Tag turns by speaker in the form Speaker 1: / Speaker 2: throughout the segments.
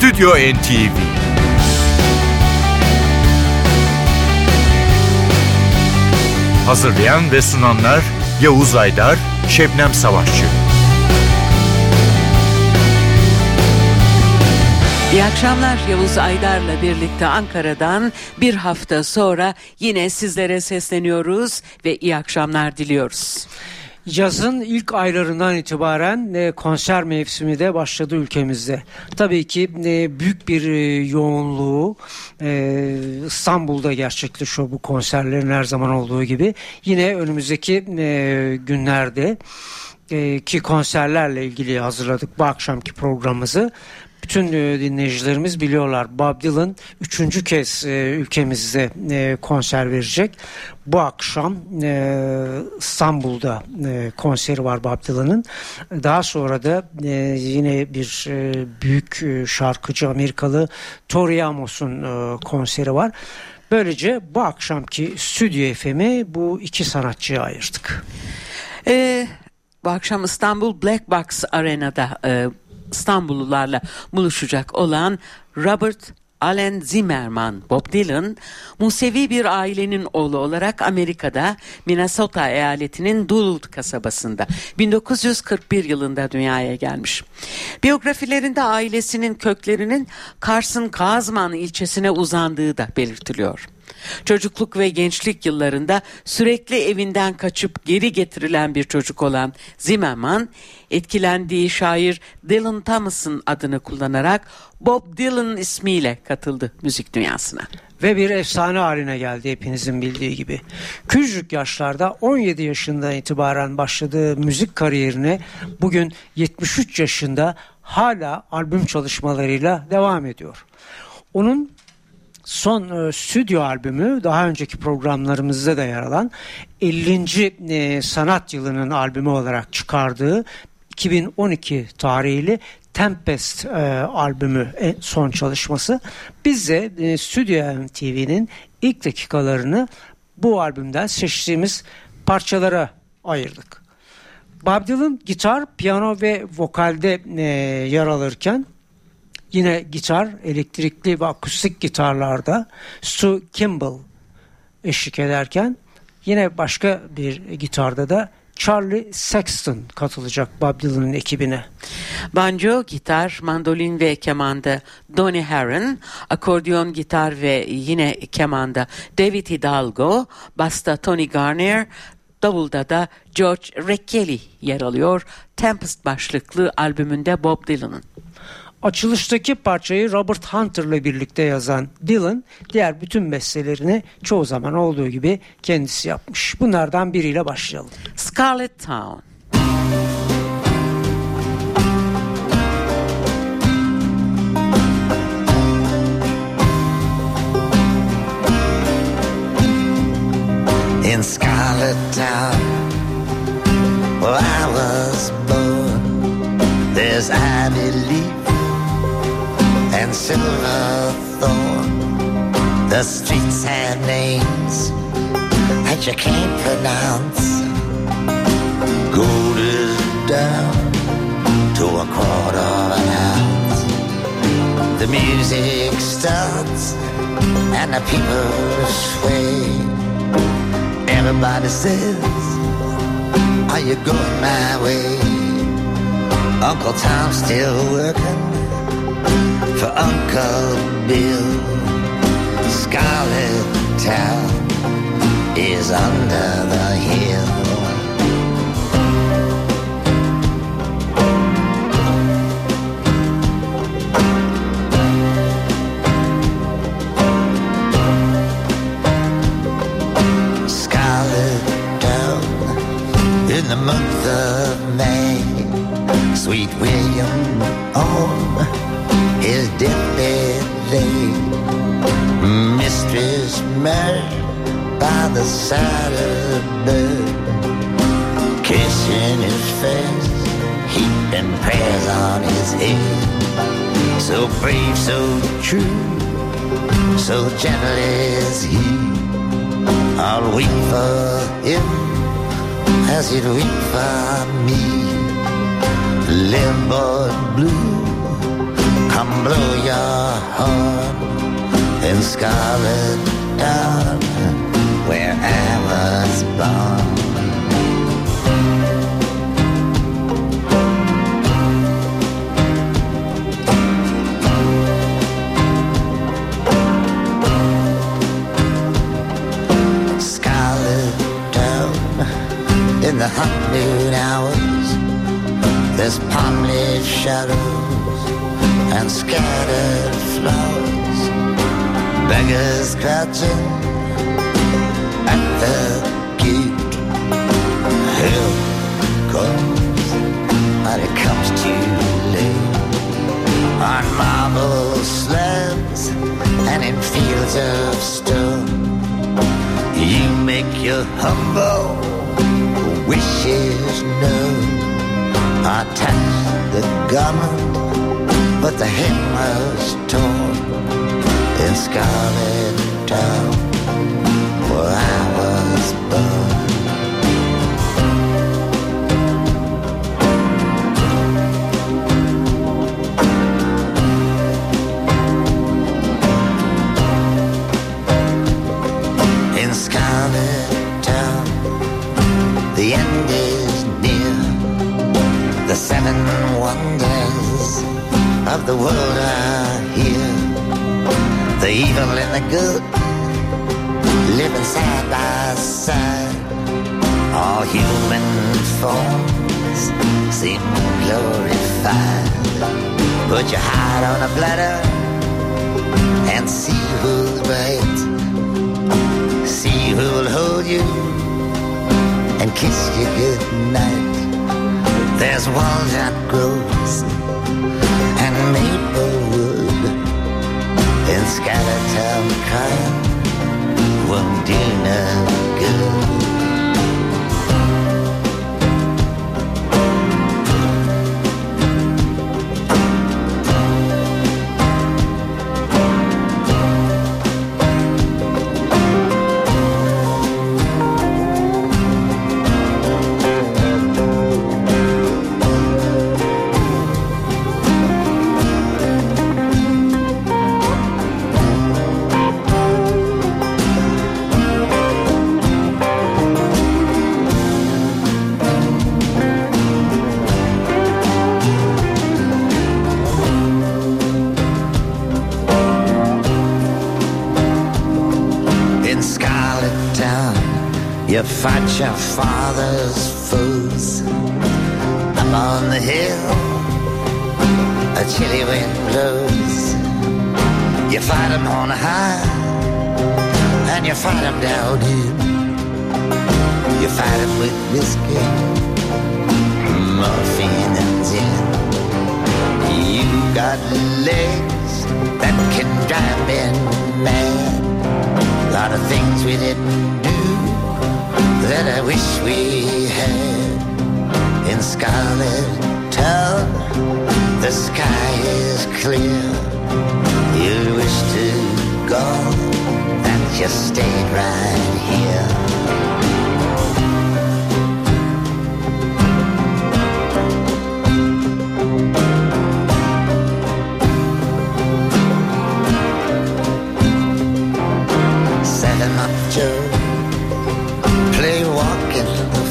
Speaker 1: Stüdyo NTV Hazırlayan ve sunanlar Yavuz Aydar, Şebnem Savaşçı.
Speaker 2: İyi akşamlar Yavuz Aydar'la birlikte Ankara'dan bir hafta sonra yine sizlere sesleniyoruz ve iyi akşamlar diliyoruz.
Speaker 3: Yazın ilk aylarından itibaren e, konser mevsimi de başladı ülkemizde. Tabii ki e, büyük bir e, yoğunluğu e, İstanbul'da gerçekleşiyor bu konserlerin her zaman olduğu gibi. Yine önümüzdeki e, günlerde ki konserlerle ilgili hazırladık bu akşamki programımızı bütün e, dinleyicilerimiz biliyorlar Bob Dylan üçüncü kez e, ülkemizde e, konser verecek. Bu akşam e, İstanbul'da konseri var Bob Dylan'ın. Daha sonra da yine bir büyük şarkıcı Amerikalı Tori Amos'un konseri var. Böylece bu akşamki Stüdyo FM'i bu iki sanatçıya ayırdık.
Speaker 2: Ee, bu akşam İstanbul Black Box Arena'da e, İstanbullularla buluşacak olan Robert Allen Zimmerman, Bob Dylan, Musevi bir ailenin oğlu olarak Amerika'da Minnesota eyaletinin Duluth kasabasında 1941 yılında dünyaya gelmiş. Biyografilerinde ailesinin köklerinin Carson Kazman ilçesine uzandığı da belirtiliyor. Çocukluk ve gençlik yıllarında sürekli evinden kaçıp geri getirilen bir çocuk olan Zimmerman, etkilendiği şair Dylan Thomas'ın adını kullanarak Bob Dylan ismiyle katıldı müzik dünyasına.
Speaker 3: Ve bir efsane haline geldi hepinizin bildiği gibi. Küçük yaşlarda 17 yaşından itibaren başladığı müzik kariyerine bugün 73 yaşında hala albüm çalışmalarıyla devam ediyor. Onun son e, stüdyo albümü daha önceki programlarımızda da yer alan 50. E, sanat yılının albümü olarak çıkardığı 2012 tarihli Tempest e, albümü en son çalışması. Biz de e, Stüdyo TV'nin ilk dakikalarını bu albümden seçtiğimiz parçalara ayırdık. Bob Dylan gitar, piyano ve vokalde e, yer alırken yine gitar, elektrikli ve akustik gitarlarda Stu Kimball eşlik ederken yine başka bir gitarda da Charlie Sexton katılacak Bob Dylan'ın ekibine.
Speaker 2: Banjo, gitar, mandolin ve kemanda Donny Herron, akordeon, gitar ve yine kemanda David Hidalgo, basta Tony Garner, davulda da George Rekkeli yer alıyor. Tempest başlıklı albümünde Bob Dylan'ın.
Speaker 3: Açılıştaki parçayı Robert Hunter'la birlikte yazan Dylan diğer bütün bestelerini çoğu zaman olduğu gibi kendisi yapmış. Bunlardan biriyle başlayalım.
Speaker 2: Scarlet Town.
Speaker 4: In Scarlet Town, where I was born, there's ivy leaf and silver thorn. The streets have names that you can't pronounce. Gold is down to a quarter of an ounce. The music starts and the people sway. Everybody says, Are you going my way? Uncle Tom's still working Uncle Bill. Scarlet Town is under the hill. Scarlet Town in the month of May. Sweet William on his deathbed lay. Mistress Mary by the side of the bed, kissing his face, heaping prayers on his head. So brave, so true, so gentle is he. I'll weep for him as he'd weep for me. Limbo blue, come blow your horn in Scarlet Town, where I was born. Scattered flowers. Beggars crouching at the gate. Help comes, but it comes too late. On marble slabs and in fields of stone, you make your humble wishes known. I touch the garment, but the was torn in Scarlet Town, where I was born. In Scarlet Town, the end is near. The seven wonders of the world are here. The evil and the good living side by side. All human forms seem glorified. Put your heart on a platter and see right. See who'll hold you and kiss you good night. There's walnut that and maple wood in Scarlet Town kind won't do no good. Town. You fight your father's foes up on the hill. A chilly wind blows. You fight 'em on high, and you fight 'em down in. You fight 'em with whiskey, morphine, and gin. You got legs that can drive men mad. Lot of things we didn't do that I wish we had. In Scarlet Town, the sky is clear. You wish to go, and you stayed right here.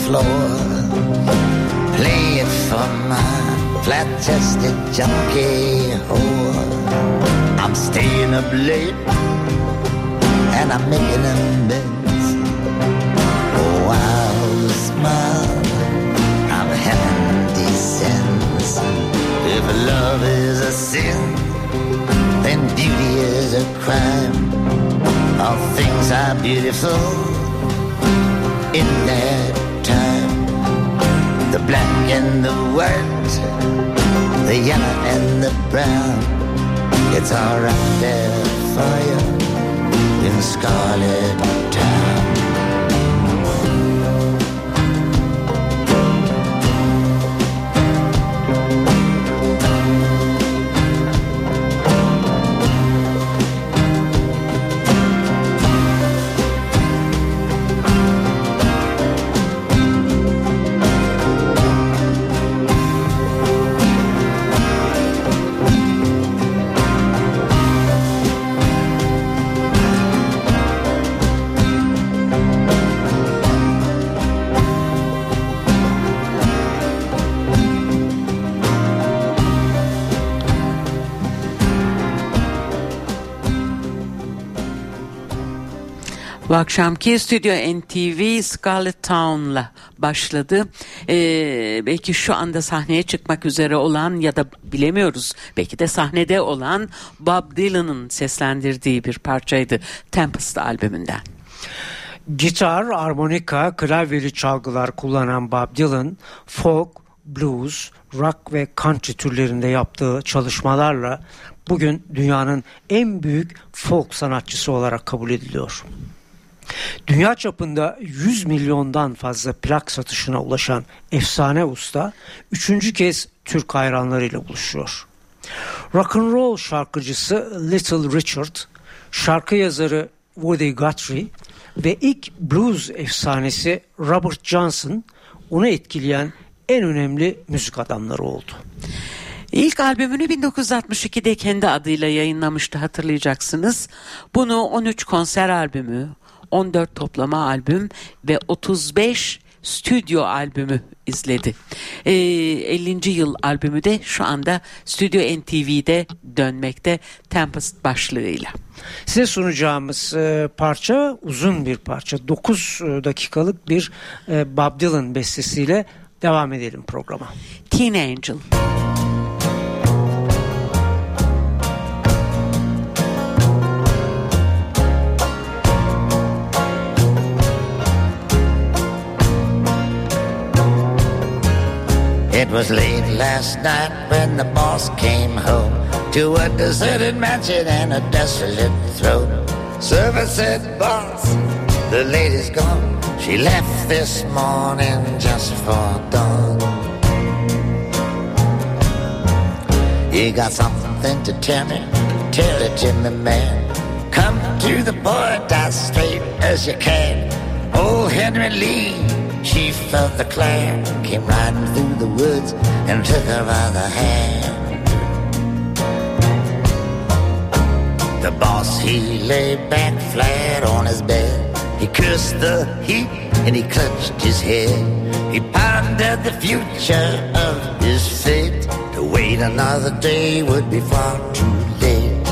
Speaker 4: Floor. Play it for my flat-chested junkie whore. I'm staying up late and I'm making amends. Oh, I'll smile. I'm descends. If love is a sin, then beauty is a crime. All things are beautiful in time. The black and the white, the yellow and the brown. It's all right there for you in Scarlet
Speaker 2: Bu akşamki Stüdyo NTV Scarlet Town'la başladı. Ee, belki şu anda sahneye çıkmak üzere olan ya da bilemiyoruz belki de sahnede olan Bob Dylan'ın seslendirdiği bir parçaydı Tempest albümünden.
Speaker 3: Gitar, armonika, klavyeli çalgılar kullanan Bob Dylan, folk, blues, rock ve country türlerinde yaptığı çalışmalarla bugün dünyanın en büyük folk sanatçısı olarak kabul ediliyor. Dünya çapında 100 milyondan fazla plak satışına ulaşan efsane usta üçüncü kez Türk hayranlarıyla buluşuyor. Rock and roll şarkıcısı Little Richard, şarkı yazarı Woody Guthrie ve ilk blues efsanesi Robert Johnson onu etkileyen en önemli müzik adamları oldu.
Speaker 2: İlk albümünü 1962'de kendi adıyla yayınlamıştı hatırlayacaksınız. Bunu 13 konser albümü, 14 toplama albüm ve 35 stüdyo albümü izledi. E, ee, 50. yıl albümü de şu anda Stüdyo NTV'de dönmekte Tempest başlığıyla.
Speaker 3: Size sunacağımız e, parça uzun bir parça. 9 e, dakikalık bir e, Bob Dylan bestesiyle devam edelim programa.
Speaker 2: Teen Angel.
Speaker 4: It was late last night when the boss came home to a deserted mansion and a desolate throne. Server said, Boss, the lady's gone. She left this morning just for dawn. You got something to tell me? Tell it to me, man. Come to the point as straight as you can. Old Henry Lee chief felt the clan came riding through the woods and took her by the hand. The boss, he lay back flat on his bed. He cursed the heat and he clutched his head. He pondered the future of his fate. To wait another day would be far too late.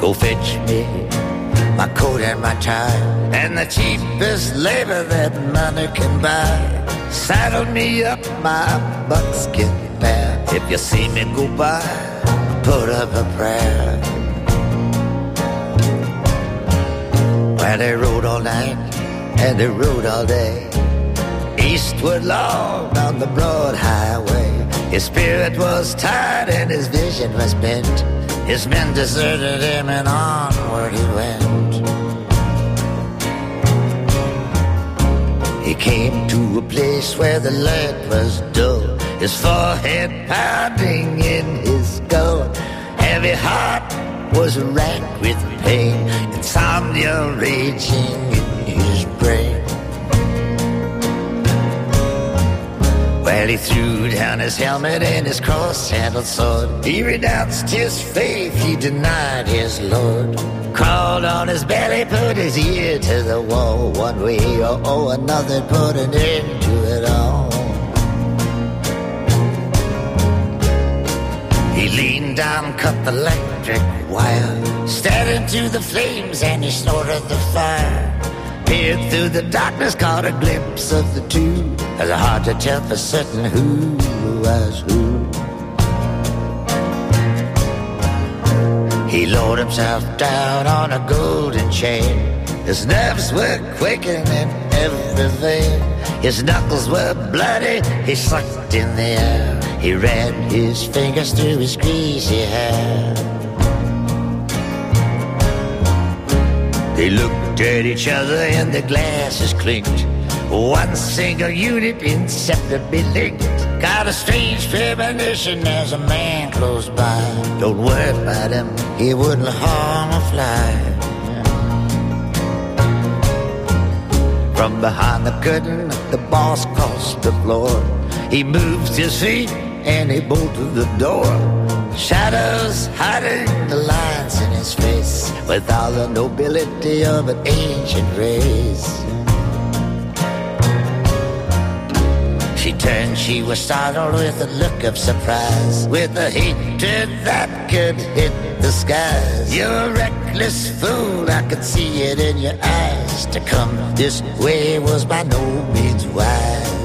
Speaker 4: Go fetch me my coat and my tie, and the cheapest labor that money can buy. Saddle me up my buckskin mare. If you see me go by, put up a prayer. Well, they rode all night and they rode all day. Eastward long on the broad highway. His spirit was tired and his vision was bent. His men deserted him and onward he went. He came to a place where the light was dull, his forehead pounding in his skull. Heavy heart was racked with pain, insomnia raging Well, he threw down his helmet and his cross-handled sword. He renounced his faith, he denied his Lord. Crawled on his belly, put his ear to the wall. One way or oh, another, put an end to it all. He leaned down, cut the electric wire, stared into the flames, and he snorted the fire. Through the darkness, caught a glimpse of the two. It's hard to tell for certain who was who. He lowered himself down on a golden chain. His nerves were quaking in every vein. His knuckles were bloody. He sucked in the air. He ran his fingers through his greasy hair. They looked at each other and the glasses clinked. One single unit inseparably linked. Got a strange premonition as a man close by. Don't worry about him, he wouldn't harm a fly. From behind the curtain, the boss crossed the floor. He moved his feet and he bolted the door. Shadows hiding the lines in his face with all the nobility of an ancient race. she turned, she was startled with a look of surprise, with a hatred that could hit the skies. You're a reckless fool, I could see it in your eyes. To come this way was by no means wise.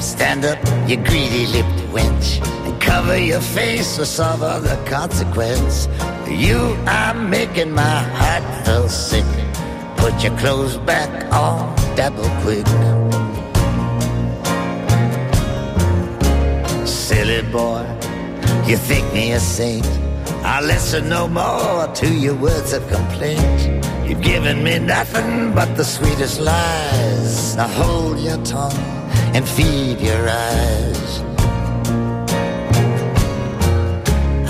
Speaker 4: Stand up, you greedy lipped wench, and cover your face or suffer the consequence. You are making my heart feel sick. Put your clothes back on double quick. Silly boy, you think me a saint. I'll listen no more to your words of complaint. You've given me nothing but the sweetest lies. Now hold your tongue and feed your eyes.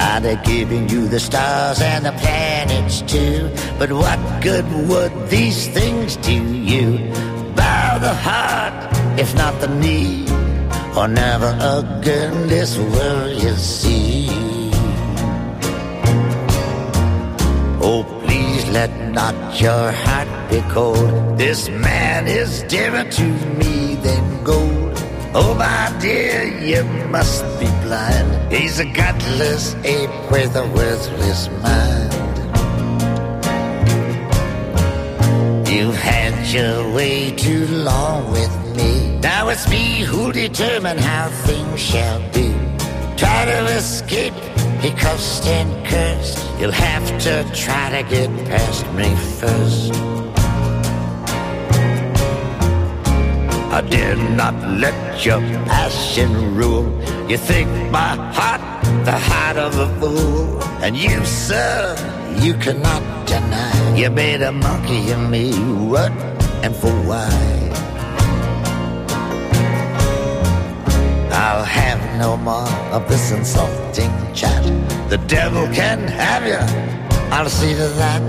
Speaker 4: I'd have given you the stars and the planets too. But what good would these things do you? Bow the heart, if not the knee, or never again this world you see. Oh, please let not your heart be cold. This man is dearer to me than gold. Oh, my dear, you must be blind. He's a gutless ape with a worthless mind. You've had your way too long with me. Now it's me who'll determine how things shall be. Try to escape, he cussed and cursed. You'll have to try to get past me first. I dare not let your passion rule. You think my heart, the heart of a fool. And you, sir, you cannot deny. You made a monkey of me. What and for why? I'll have no more of this insulting chat. The devil can have you. I'll see to that.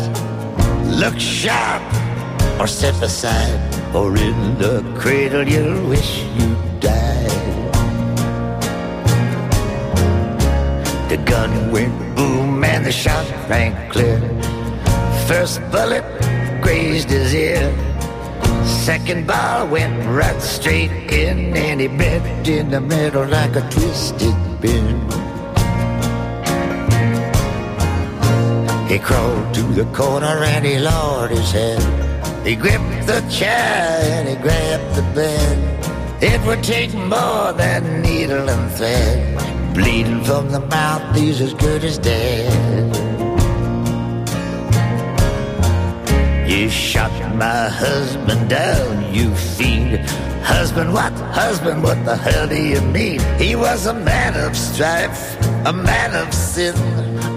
Speaker 4: Look sharp or step aside, or in the cradle you'll wish you'd died. The gun went boom and the shot rang clear. First bullet grazed his ear. Second ball went right straight in, and he bent in the middle like a twisted pin. He crawled to the corner and he lowered his head. He gripped the chair and he grabbed the bed. It would take more than needle and thread. Bleeding from the mouth, he's as good as dead. You shot my husband down, you fiend. Husband, what? Husband, what the hell do you mean? He was a man of strife, a man of sin.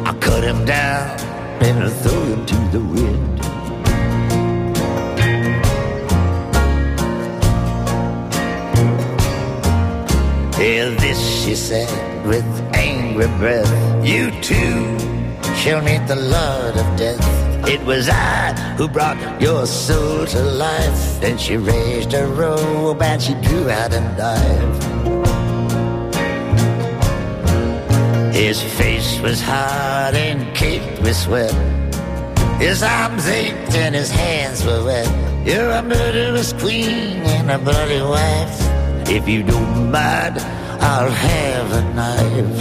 Speaker 4: I cut him down and I threw him to the wind. Hear this, she said, with angry breath. You too shall meet the Lord of death. It was I who brought your soul to life. Then she raised her robe and she drew out a knife. His face was hard and caked with sweat. His arms ached and his hands were wet. You're a murderous queen and a bloody wife. If you don't mind, I'll have a knife.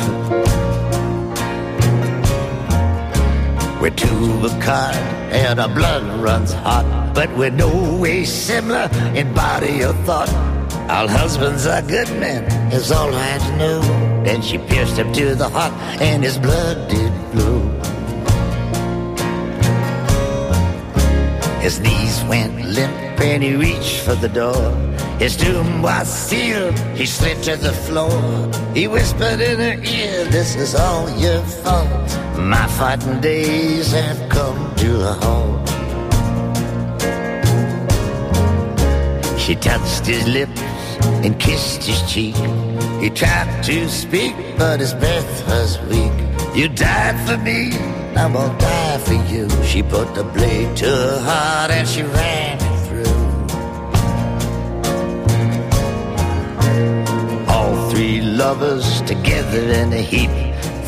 Speaker 4: We're two of a kind and our blood runs hot, but we're no way similar in body or thought. Our husbands are good men, is all I know. Then she pierced him to the heart, and his blood did flow. His knees went limp and he reached for the door. His doom was sealed, he slid to the floor. He whispered in her ear, This is all your fault. My fighting days have come to a halt. She touched his lips and kissed his cheek. He tried to speak, but his breath was weak. You died for me, I'm gonna die for you. She put the blade to her heart and she ran it through. All three lovers together in a heap,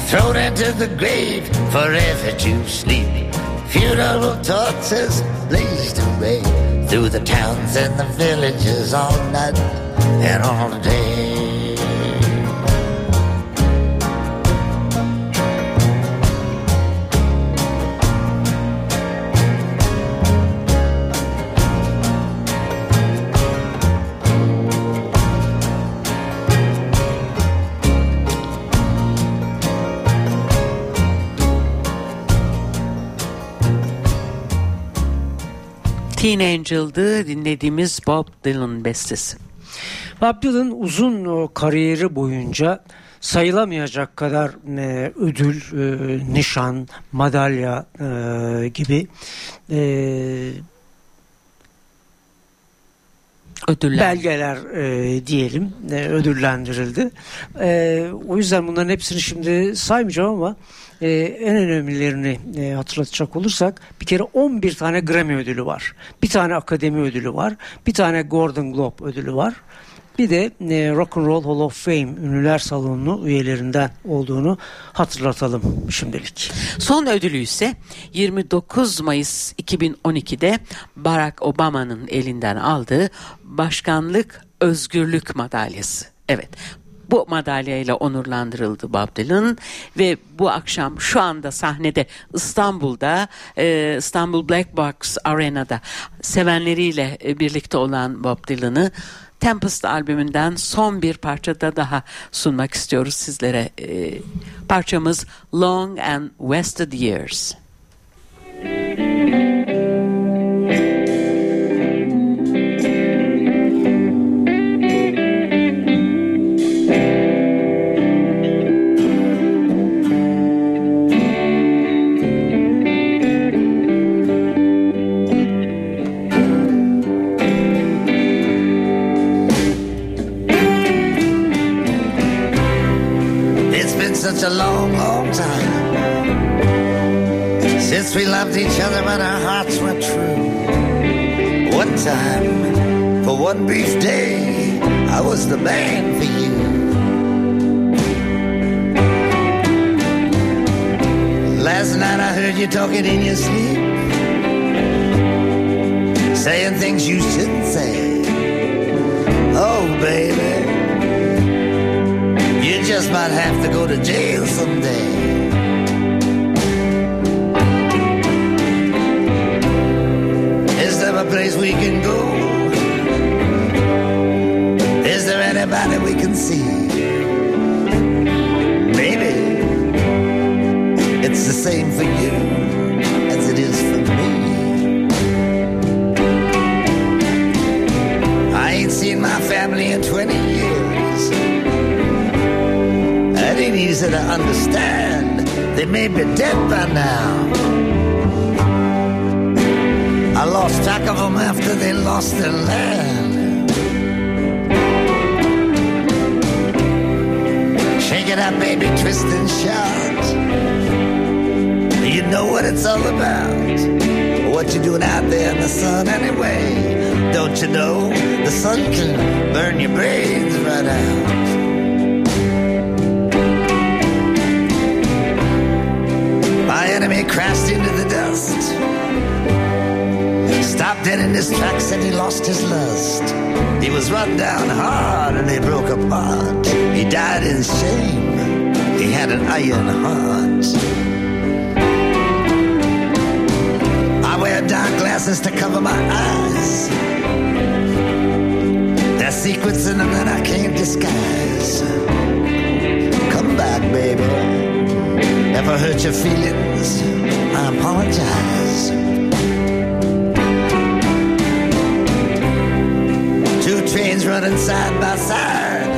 Speaker 4: thrown into the grave forever to sleep. Funeral torches blazed away. through the towns and the villages all night and all day.
Speaker 2: Teen Angel'dı dinlediğimiz Bob Dylan bestesi.
Speaker 3: Bob Dylan uzun o kariyeri boyunca sayılamayacak kadar e, ödül, e, nişan, madalya e, gibi e,
Speaker 2: Ödüller.
Speaker 3: belgeler e, diyelim e, ödüllendirildi. E, o yüzden bunların hepsini şimdi saymayacağım ama e, en önemlilerini e, hatırlatacak olursak bir kere 11 tane Grammy ödülü var. Bir tane Akademi ödülü var. Bir tane Golden Globe ödülü var. Bir de e, Rock and Roll Hall of Fame ünlüler salonu üyelerinden olduğunu hatırlatalım şimdilik.
Speaker 2: Son ödülü ise 29 Mayıs 2012'de Barack Obama'nın elinden aldığı Başkanlık Özgürlük Madalyası. Evet bu madalyayla onurlandırıldı Bob Dylan ve bu akşam şu anda sahnede İstanbul'da e, İstanbul Black Box Arena'da sevenleriyle e, birlikte olan Bob Dylan'ı Tempest albümünden son bir parçada daha sunmak istiyoruz sizlere. E, parçamız Long and Wasted Years.
Speaker 4: It's such a long, long time since we loved each other, but our hearts were true. One time, for one brief day, I was the man for you. Last night I heard you talking in your sleep, saying things you shouldn't say. Oh, baby. Just might have to go to jail someday. Is there a place we can go? Is there anybody we can see? Maybe it's the same for you easy to understand. They may be dead by now. I lost track of them after they lost their land. Shake it up, baby, twist and shout. You know what it's all about. What you doing out there in the sun anyway? Don't you know the sun can burn your brains right out? Enemy crashed into the dust. Stopped dead in his tracks and he lost his lust. He was run down hard and he broke apart. He died in shame. He had an iron heart. I wear dark glasses to cover my eyes. There's secrets in them that I can't disguise. Come back, baby. I hurt your feelings, I apologize. Two trains running side by side,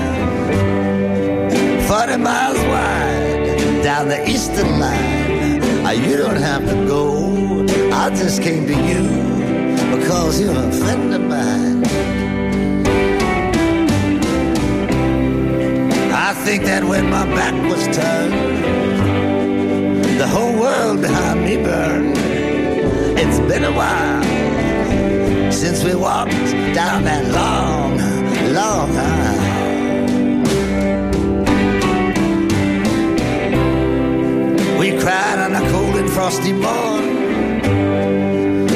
Speaker 4: 40 miles wide down the eastern line. Ah, You don't have to go, I just came to you because you're a friend of mine. I think that when my back was turned, the whole world behind me burned. It's been a while since we walked down that long, long aisle. We cried on a cold and frosty morn.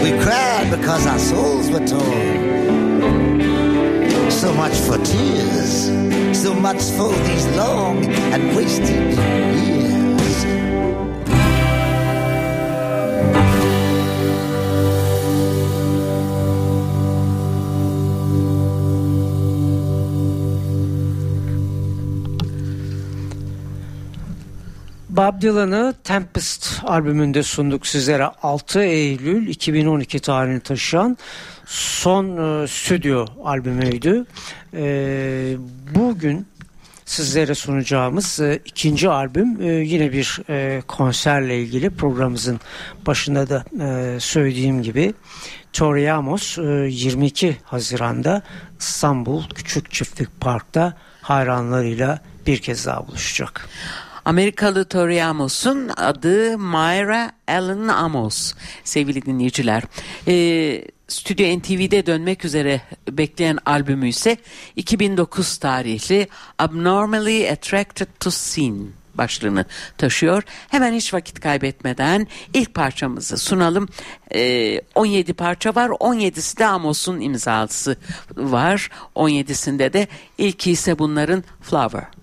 Speaker 4: We cried because our souls were torn. So much for tears, so much for these long and wasted years.
Speaker 3: Bob Dylan'ı Tempest albümünde sunduk sizlere 6 Eylül 2012 tarihini taşıyan son e, stüdyo albümüydü. E, bugün sizlere sunacağımız e, ikinci albüm e, yine bir konserle ilgili programımızın başında da söylediğim gibi Tori Amos e, 22 Haziran'da İstanbul Küçük Çiftlik Park'ta hayranlarıyla bir kez daha buluşacak.
Speaker 2: Amerikalı Tori Amos'un adı Myra Allen Amos sevgili dinleyiciler. Ee, Stüdyo NTV'de dönmek üzere bekleyen albümü ise 2009 tarihli Abnormally Attracted to Sin başlığını taşıyor. Hemen hiç vakit kaybetmeden ilk parçamızı sunalım. Ee, 17 parça var. 17'si de Amos'un imzası var. 17'sinde de ilki ise bunların Flower.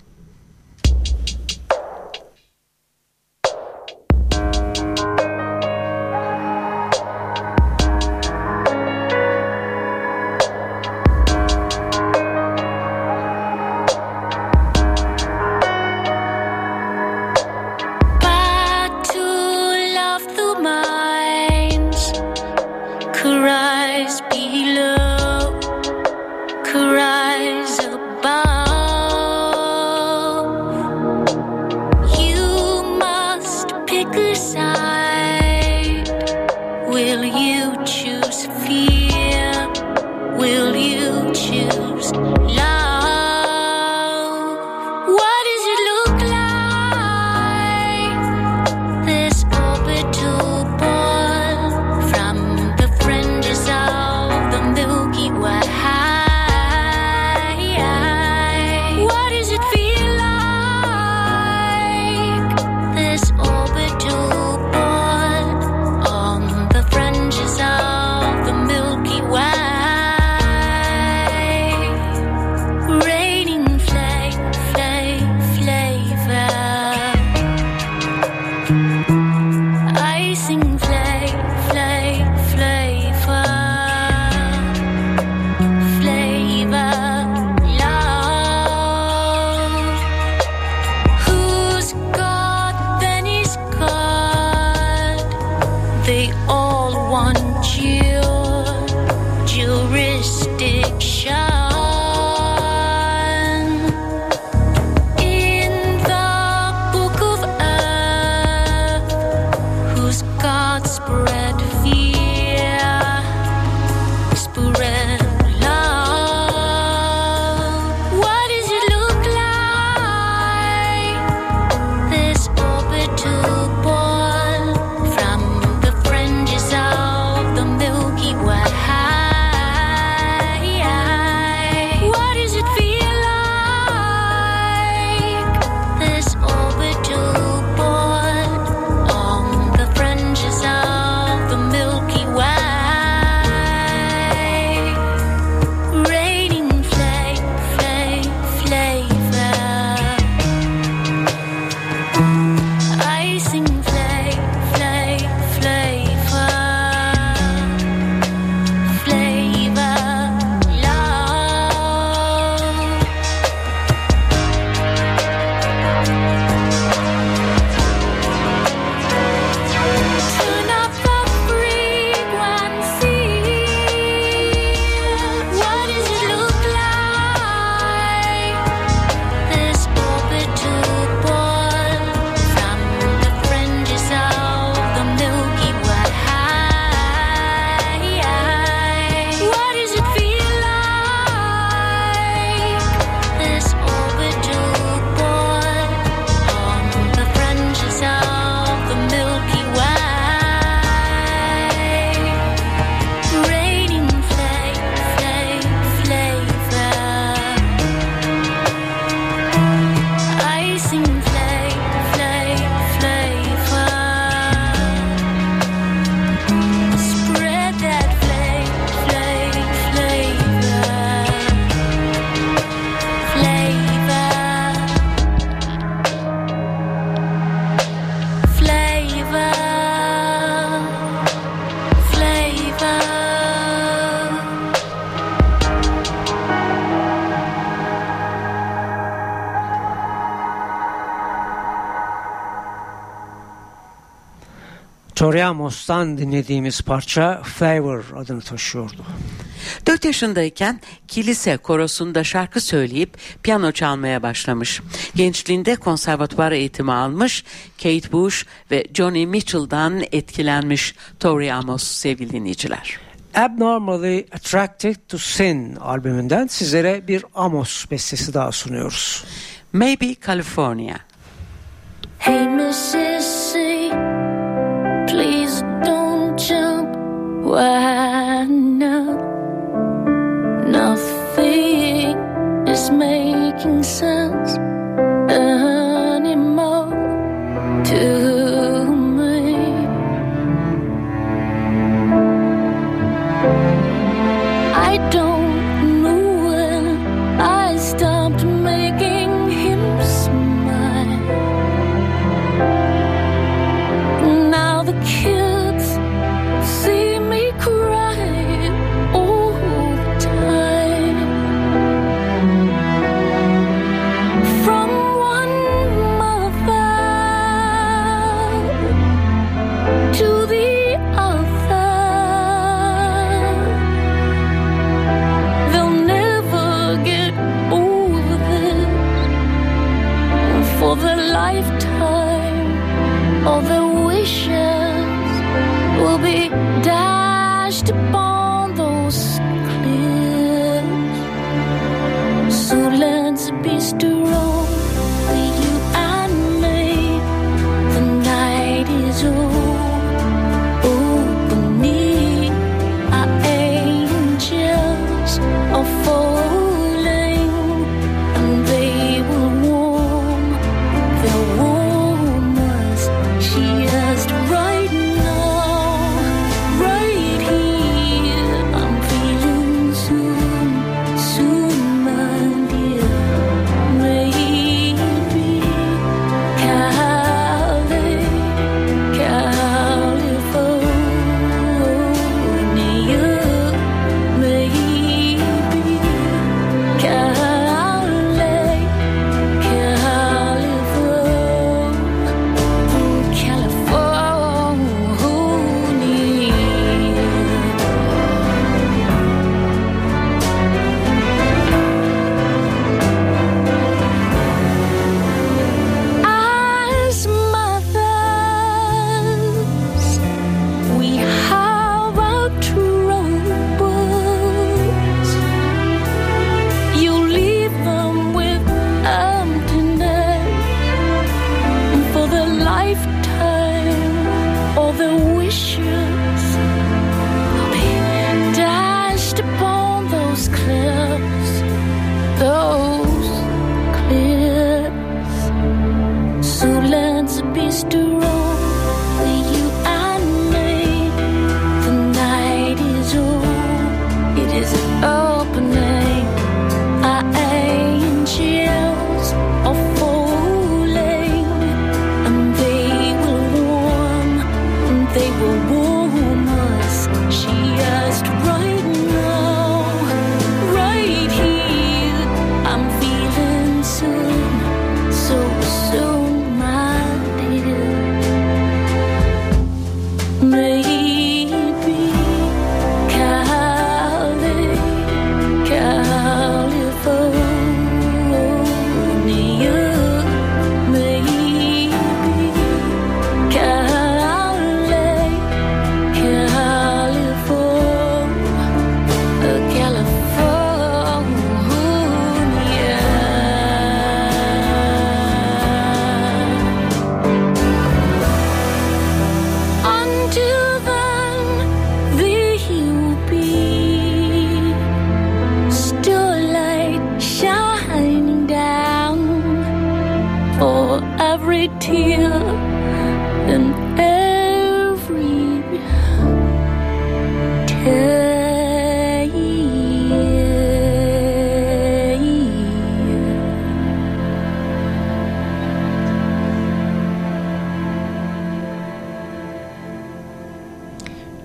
Speaker 3: Toriamos'tan dinlediğimiz parça Favor adını taşıyordu.
Speaker 2: 4 yaşındayken kilise korosunda şarkı söyleyip piyano çalmaya başlamış. Gençliğinde konservatuvar eğitimi almış, Kate Bush ve Johnny Mitchell'dan etkilenmiş Tori Amos sevgili dinleyiciler.
Speaker 3: Abnormally Attracted to Sin albümünden sizlere bir Amos bestesi daha sunuyoruz.
Speaker 2: Maybe California.
Speaker 5: Hey Mississippi Why not? Nothing is making sense.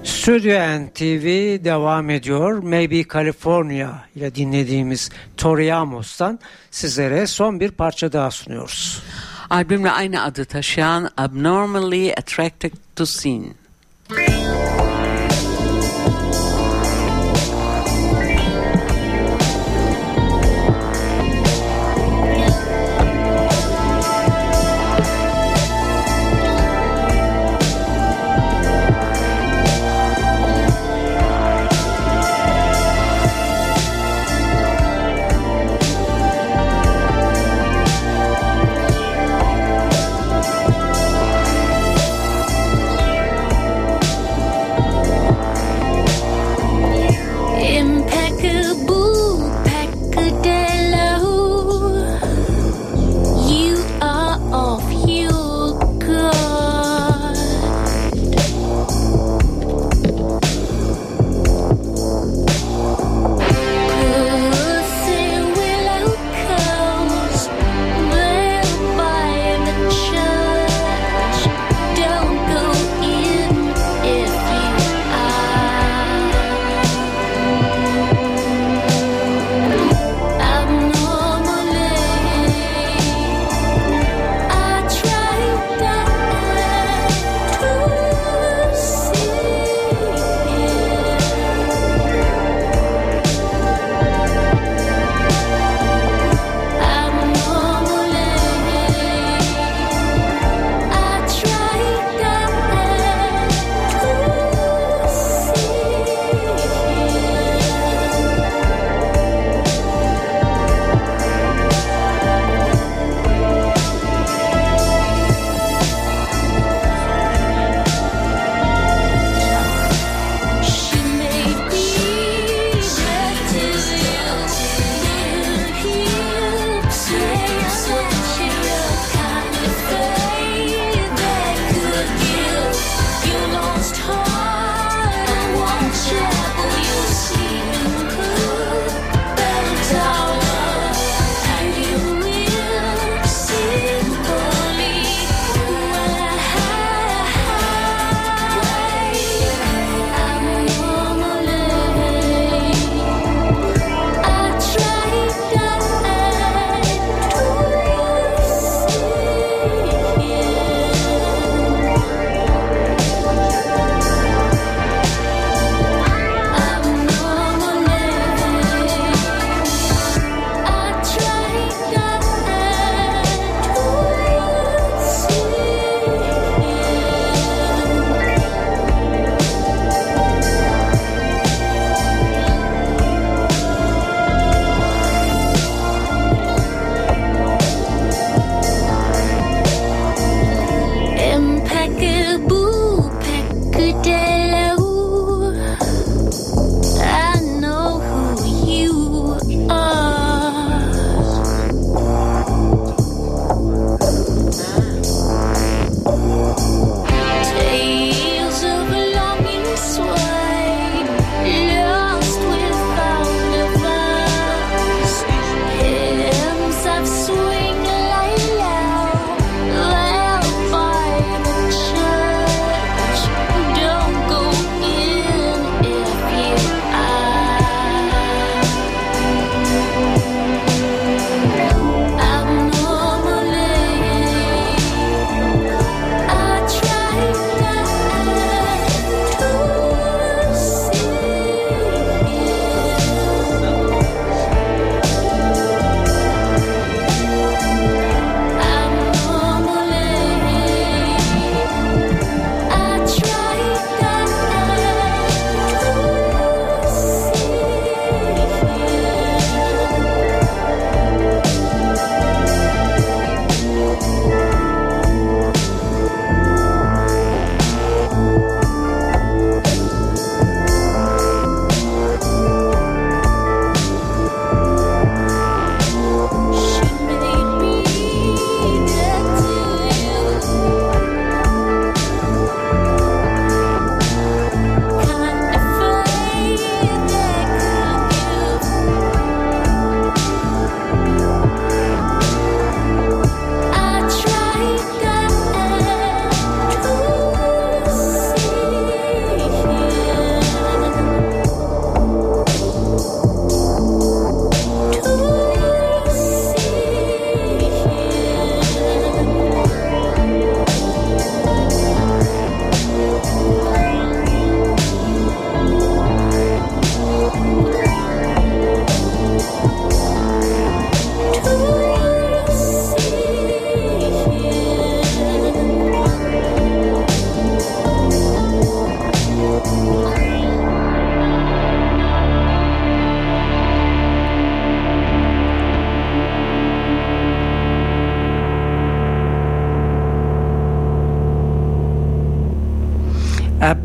Speaker 3: Stüdyo NTV devam ediyor. Maybe California ile dinlediğimiz Toriyamos'tan sizlere son bir parça daha sunuyoruz.
Speaker 2: Albümle aynı adı taşıyan Abnormally Attracted to Sin.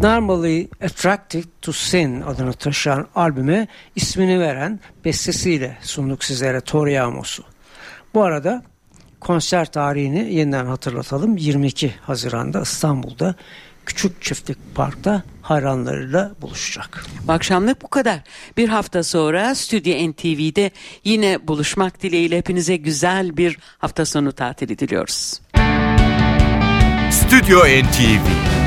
Speaker 3: Abnormally Attracted to Sin adını taşıyan albüme ismini veren bestesiyle sunduk sizlere Tori Amos'u. Bu arada konser tarihini yeniden hatırlatalım. 22 Haziran'da İstanbul'da Küçük Çiftlik Park'ta hayranlarıyla buluşacak.
Speaker 2: Bu akşamlık bu kadar. Bir hafta sonra Stüdyo NTV'de yine buluşmak dileğiyle hepinize güzel bir hafta sonu tatili diliyoruz.
Speaker 1: Stüdyo NTV